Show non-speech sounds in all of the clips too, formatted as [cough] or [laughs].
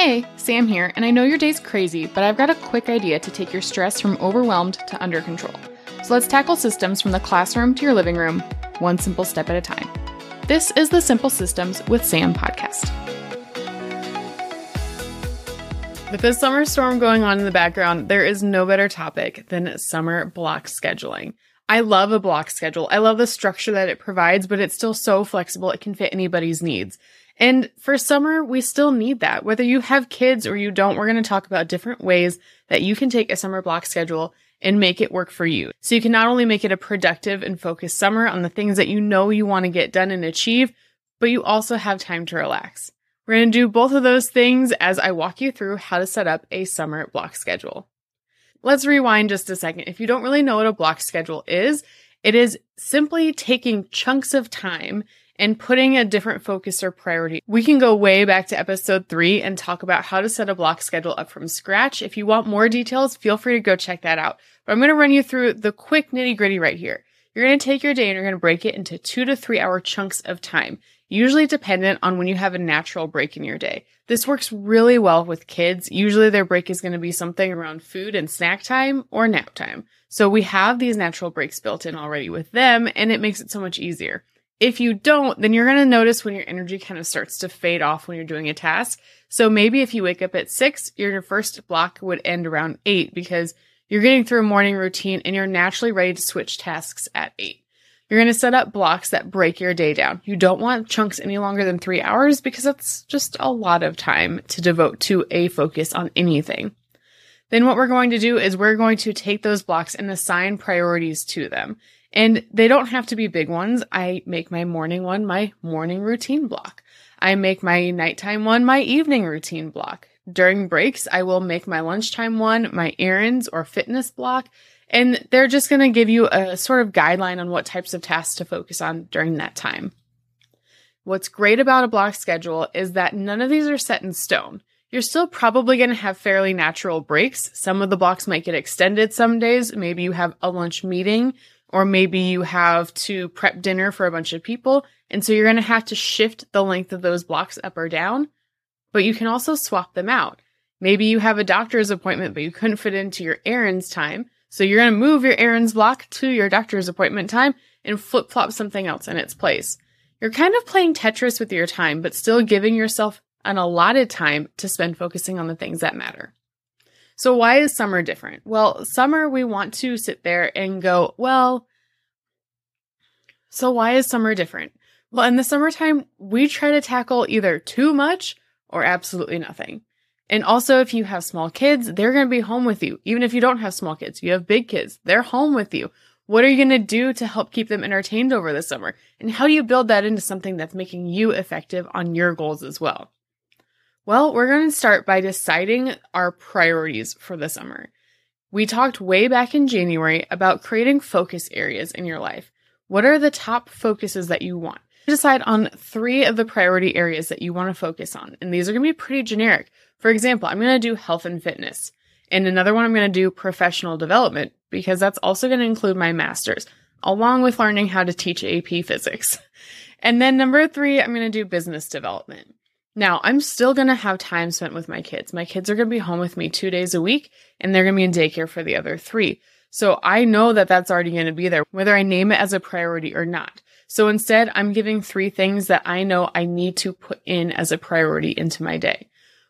Hey, Sam here, and I know your day's crazy, but I've got a quick idea to take your stress from overwhelmed to under control. So let's tackle systems from the classroom to your living room, one simple step at a time. This is the Simple Systems with Sam podcast. With this summer storm going on in the background, there is no better topic than summer block scheduling. I love a block schedule. I love the structure that it provides, but it's still so flexible it can fit anybody's needs. And for summer, we still need that. Whether you have kids or you don't, we're going to talk about different ways that you can take a summer block schedule and make it work for you. So you can not only make it a productive and focused summer on the things that you know you want to get done and achieve, but you also have time to relax. We're going to do both of those things as I walk you through how to set up a summer block schedule. Let's rewind just a second. If you don't really know what a block schedule is, it is simply taking chunks of time and putting a different focus or priority. We can go way back to episode three and talk about how to set a block schedule up from scratch. If you want more details, feel free to go check that out. But I'm going to run you through the quick nitty gritty right here. You're going to take your day and you're going to break it into two to three hour chunks of time, usually dependent on when you have a natural break in your day. This works really well with kids. Usually their break is going to be something around food and snack time or nap time. So we have these natural breaks built in already with them and it makes it so much easier. If you don't, then you're going to notice when your energy kind of starts to fade off when you're doing a task. So maybe if you wake up at six, your first block would end around eight because you're getting through a morning routine and you're naturally ready to switch tasks at eight. You're going to set up blocks that break your day down. You don't want chunks any longer than three hours because that's just a lot of time to devote to a focus on anything. Then what we're going to do is we're going to take those blocks and assign priorities to them. And they don't have to be big ones. I make my morning one my morning routine block. I make my nighttime one my evening routine block. During breaks, I will make my lunchtime one my errands or fitness block. And they're just going to give you a sort of guideline on what types of tasks to focus on during that time. What's great about a block schedule is that none of these are set in stone. You're still probably going to have fairly natural breaks. Some of the blocks might get extended some days. Maybe you have a lunch meeting or maybe you have to prep dinner for a bunch of people. And so you're going to have to shift the length of those blocks up or down, but you can also swap them out. Maybe you have a doctor's appointment, but you couldn't fit into your errands time. So you're going to move your errands block to your doctor's appointment time and flip flop something else in its place. You're kind of playing Tetris with your time, but still giving yourself an allotted time to spend focusing on the things that matter. So why is summer different? Well, summer we want to sit there and go, well, so why is summer different? Well, in the summertime, we try to tackle either too much or absolutely nothing. And also, if you have small kids, they're going to be home with you. Even if you don't have small kids, you have big kids, they're home with you. What are you going to do to help keep them entertained over the summer? And how do you build that into something that's making you effective on your goals as well? Well, we're going to start by deciding our priorities for the summer. We talked way back in January about creating focus areas in your life. What are the top focuses that you want? Decide on three of the priority areas that you want to focus on. And these are going to be pretty generic. For example, I'm going to do health and fitness. And another one, I'm going to do professional development because that's also going to include my master's, along with learning how to teach AP physics. [laughs] And then number three, I'm going to do business development. Now, I'm still going to have time spent with my kids. My kids are going to be home with me two days a week, and they're going to be in daycare for the other three. So I know that that's already going to be there, whether I name it as a priority or not. So instead, I'm giving three things that I know I need to put in as a priority into my day.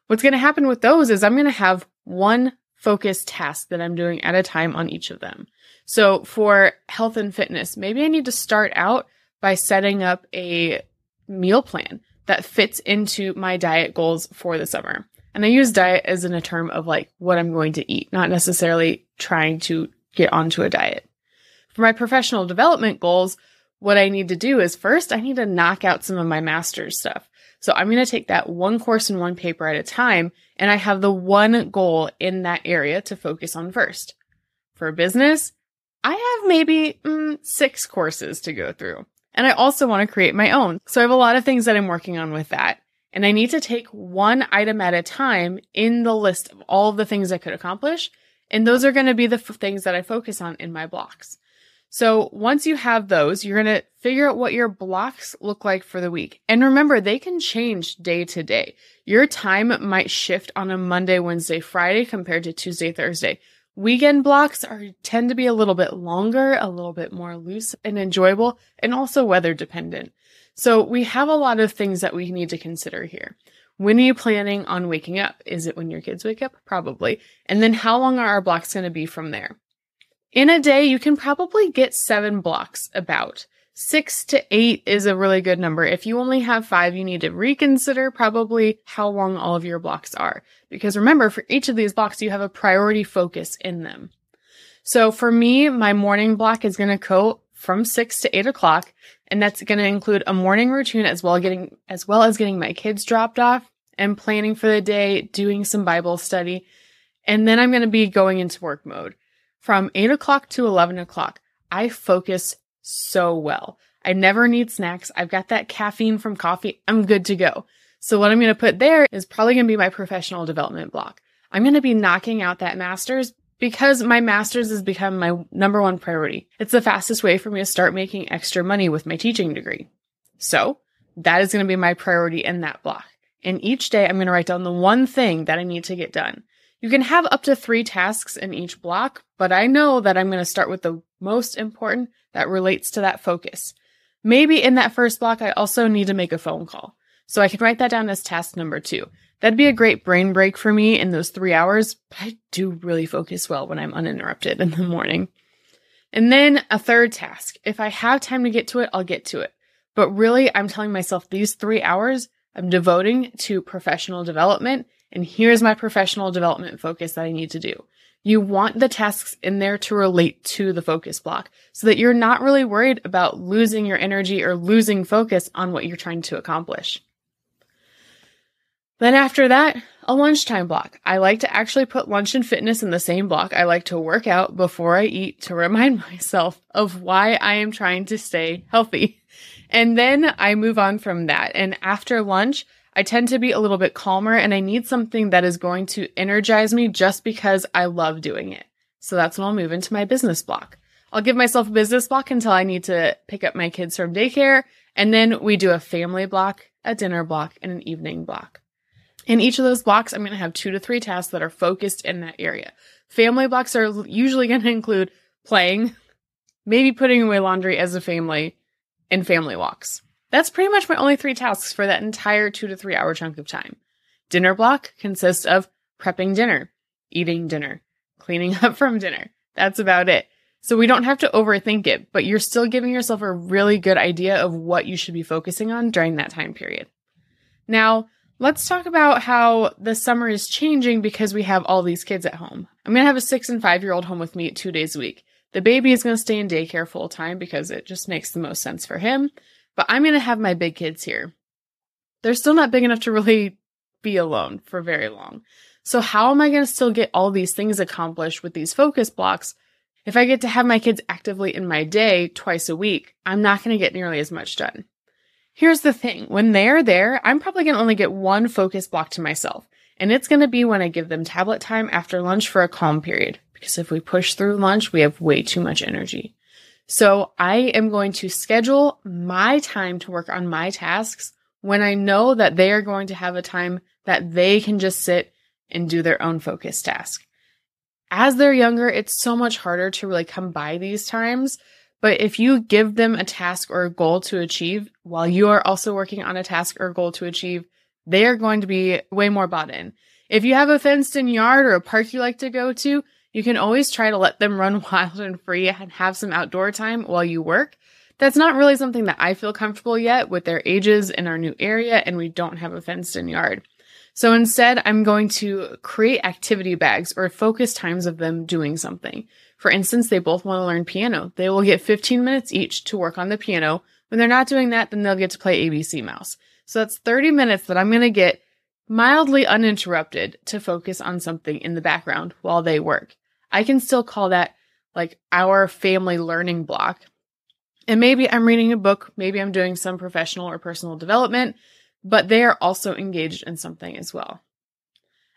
What's going to happen with those is I'm going to have one focused task that I'm doing at a time on each of them. So for health and fitness, maybe I need to start out by setting up a meal plan that fits into my diet goals for the summer. And I use diet as in a term of like what I'm going to eat, not necessarily trying to get onto a diet. For my professional development goals, what I need to do is first I need to knock out some of my master's stuff. So I'm going to take that one course and one paper at a time, and I have the one goal in that area to focus on first. For business, I have maybe mm, six courses to go through. And I also want to create my own. So I have a lot of things that I'm working on with that. And I need to take one item at a time in the list of all the things I could accomplish. And those are going to be the f- things that I focus on in my blocks. So once you have those, you're going to figure out what your blocks look like for the week. And remember, they can change day to day. Your time might shift on a Monday, Wednesday, Friday compared to Tuesday, Thursday. Weekend blocks are tend to be a little bit longer, a little bit more loose and enjoyable, and also weather dependent. So we have a lot of things that we need to consider here. When are you planning on waking up? Is it when your kids wake up? Probably. And then how long are our blocks going to be from there? In a day, you can probably get seven blocks about. Six to eight is a really good number. If you only have five, you need to reconsider probably how long all of your blocks are. Because remember, for each of these blocks, you have a priority focus in them. So for me, my morning block is going to go from six to eight o'clock. And that's going to include a morning routine as well getting, as well as getting my kids dropped off and planning for the day, doing some Bible study. And then I'm going to be going into work mode from eight o'clock to 11 o'clock. I focus so well. I never need snacks. I've got that caffeine from coffee. I'm good to go. So what I'm going to put there is probably going to be my professional development block. I'm going to be knocking out that master's because my master's has become my number one priority. It's the fastest way for me to start making extra money with my teaching degree. So that is going to be my priority in that block. And each day I'm going to write down the one thing that I need to get done. You can have up to three tasks in each block, but I know that I'm going to start with the most important that relates to that focus. Maybe in that first block, I also need to make a phone call. So I can write that down as task number two. That'd be a great brain break for me in those three hours, I do really focus well when I'm uninterrupted in the morning. And then a third task. If I have time to get to it, I'll get to it. But really, I'm telling myself these three hours I'm devoting to professional development. And here's my professional development focus that I need to do. You want the tasks in there to relate to the focus block so that you're not really worried about losing your energy or losing focus on what you're trying to accomplish. Then after that, a lunchtime block. I like to actually put lunch and fitness in the same block. I like to work out before I eat to remind [laughs] myself of why I am trying to stay healthy. And then I move on from that. And after lunch, I tend to be a little bit calmer and I need something that is going to energize me just because I love doing it. So that's when I'll move into my business block. I'll give myself a business block until I need to pick up my kids from daycare. And then we do a family block, a dinner block, and an evening block. In each of those blocks, I'm going to have two to three tasks that are focused in that area. Family blocks are usually going to include playing, [laughs] maybe putting away laundry as a family, and family walks. That's pretty much my only three tasks for that entire two to three hour chunk of time. Dinner block consists of prepping dinner, eating dinner, cleaning [laughs] up from dinner. That's about it. So we don't have to overthink it, but you're still giving yourself a really good idea of what you should be focusing on during that time period. Now, Let's talk about how the summer is changing because we have all these kids at home. I'm going to have a six and five year old home with me two days a week. The baby is going to stay in daycare full time because it just makes the most sense for him. But I'm going to have my big kids here. They're still not big enough to really be alone for very long. So how am I going to still get all these things accomplished with these focus blocks? If I get to have my kids actively in my day twice a week, I'm not going to get nearly as much done. Here's the thing when they're there, I'm probably going to only get one focus block to myself. And it's going to be when I give them tablet time after lunch for a calm period. Because if we push through lunch, we have way too much energy. So I am going to schedule my time to work on my tasks when I know that they are going to have a time that they can just sit and do their own focus task. As they're younger, it's so much harder to really come by these times but if you give them a task or a goal to achieve while you are also working on a task or goal to achieve, they are going to be way more bought in. If you have a fenced in yard or a park you like to go to, you can always try to let them run [laughs] wild and free and have some outdoor time while you work. That's not really something that I feel comfortable yet with their ages in our new area and we don't have a fenced in yard. So instead, I'm going to create activity bags or focus times of them doing something. For instance, they both want to learn piano. They will get 15 minutes each to work on the piano. When they're not doing that, then they'll get to play ABC Mouse. So that's 30 minutes that I'm going to get mildly uninterrupted to focus on something in the background while they work. I can still call that like our family learning block. And maybe I'm reading a book, maybe I'm doing some professional or personal development, but they are also engaged in something as well.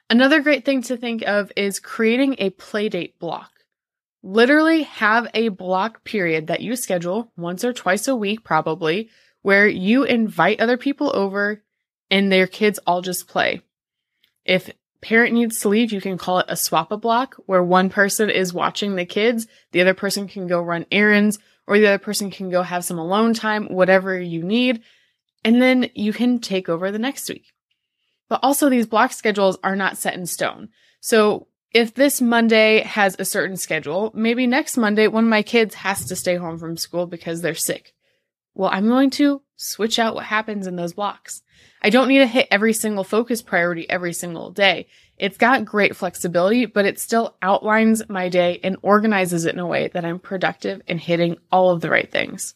Another great thing to think of is creating a playdate block. Literally have a block period that you schedule once or twice a week, probably, where you invite other people over and their kids all just play. If parent needs to leave, you can call it a swap a block where one person is watching the kids, the other person can go run errands, or the other person can go have some alone time, whatever you need. And then you can take over the next week. But also, these block schedules are not set in stone. So if this Monday has a certain schedule, maybe next Monday one of my kids has to stay home from school because they're sick. Well, I'm going to switch out what happens in those blocks. I don't need to hit every single focus priority every single day. It's got great flexibility, but it still outlines my day and organizes it in a way that I'm productive and hitting all of the right things.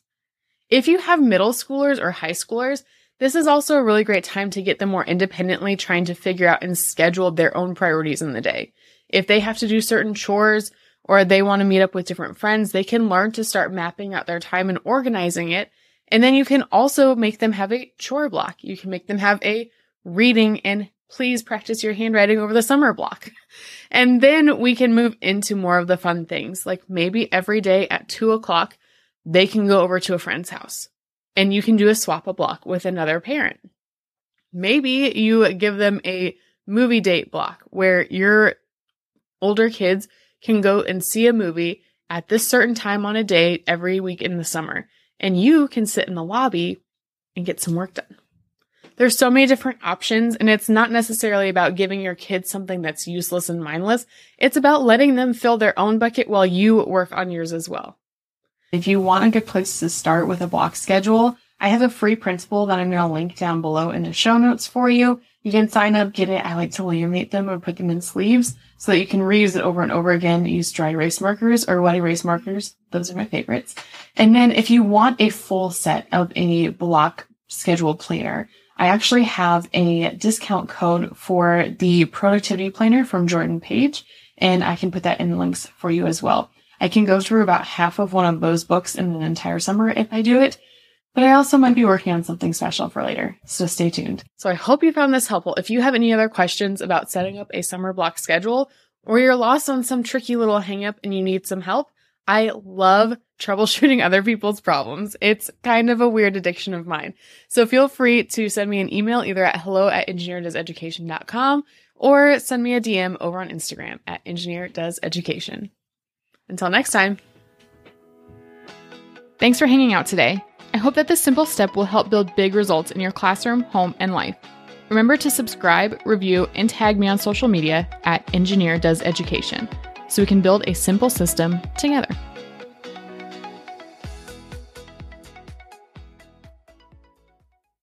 If you have middle schoolers or high schoolers, this is also a really great time to get them more independently trying to figure out and schedule their own priorities in the day. If they have to do certain chores or they want to meet up with different friends, they can learn to start mapping out their time and organizing it. And then you can also make them have a chore block. You can make them have a reading and please practice your handwriting over the summer block. [laughs] And then we can move into more of the fun things. Like maybe every day at two o'clock, they can go over to a friend's house and you can do a swap a block with another parent. Maybe you give them a movie date block where your older kids can go and see a movie at this certain time on a day every week in the summer. And you can sit in the lobby and get some work done. There's so many different options, and it's not necessarily about giving your kids something that's useless and mindless. It's about letting them fill their own bucket while you work on yours as well. If you want a good place to start with a block schedule, I have a free principle that I'm going to link down below in the show notes for you. You can sign up, get it. I like to laminate them or put them in sleeves so that you can reuse it over and over again. Use dry erase markers or wet erase markers. Those are my favorites. And then if you want a full set of a block schedule planner, I actually have a discount code for the productivity planner from Jordan Page, and I can put that in the links for you as well. I can go through about half of one of those books in an entire summer if I do it. But I also might be working on something special for later, so stay tuned. So I hope you found this helpful. If you have any other questions about setting up a summer block schedule, or you're lost on some tricky little hangup and you need some help, I love troubleshooting [laughs] other people's problems. It's kind of a weird addiction of mine. So feel free to send me an email either at hello at engineerdoeseducation.com or send me a DM over on Instagram at engineerdoeseducation. Until next time. Thanks for hanging out today. I hope that this simple step will help build big results in your classroom, home, and life. Remember to subscribe, review, and tag me on social media at Engineer Does Education so we can build a simple system together.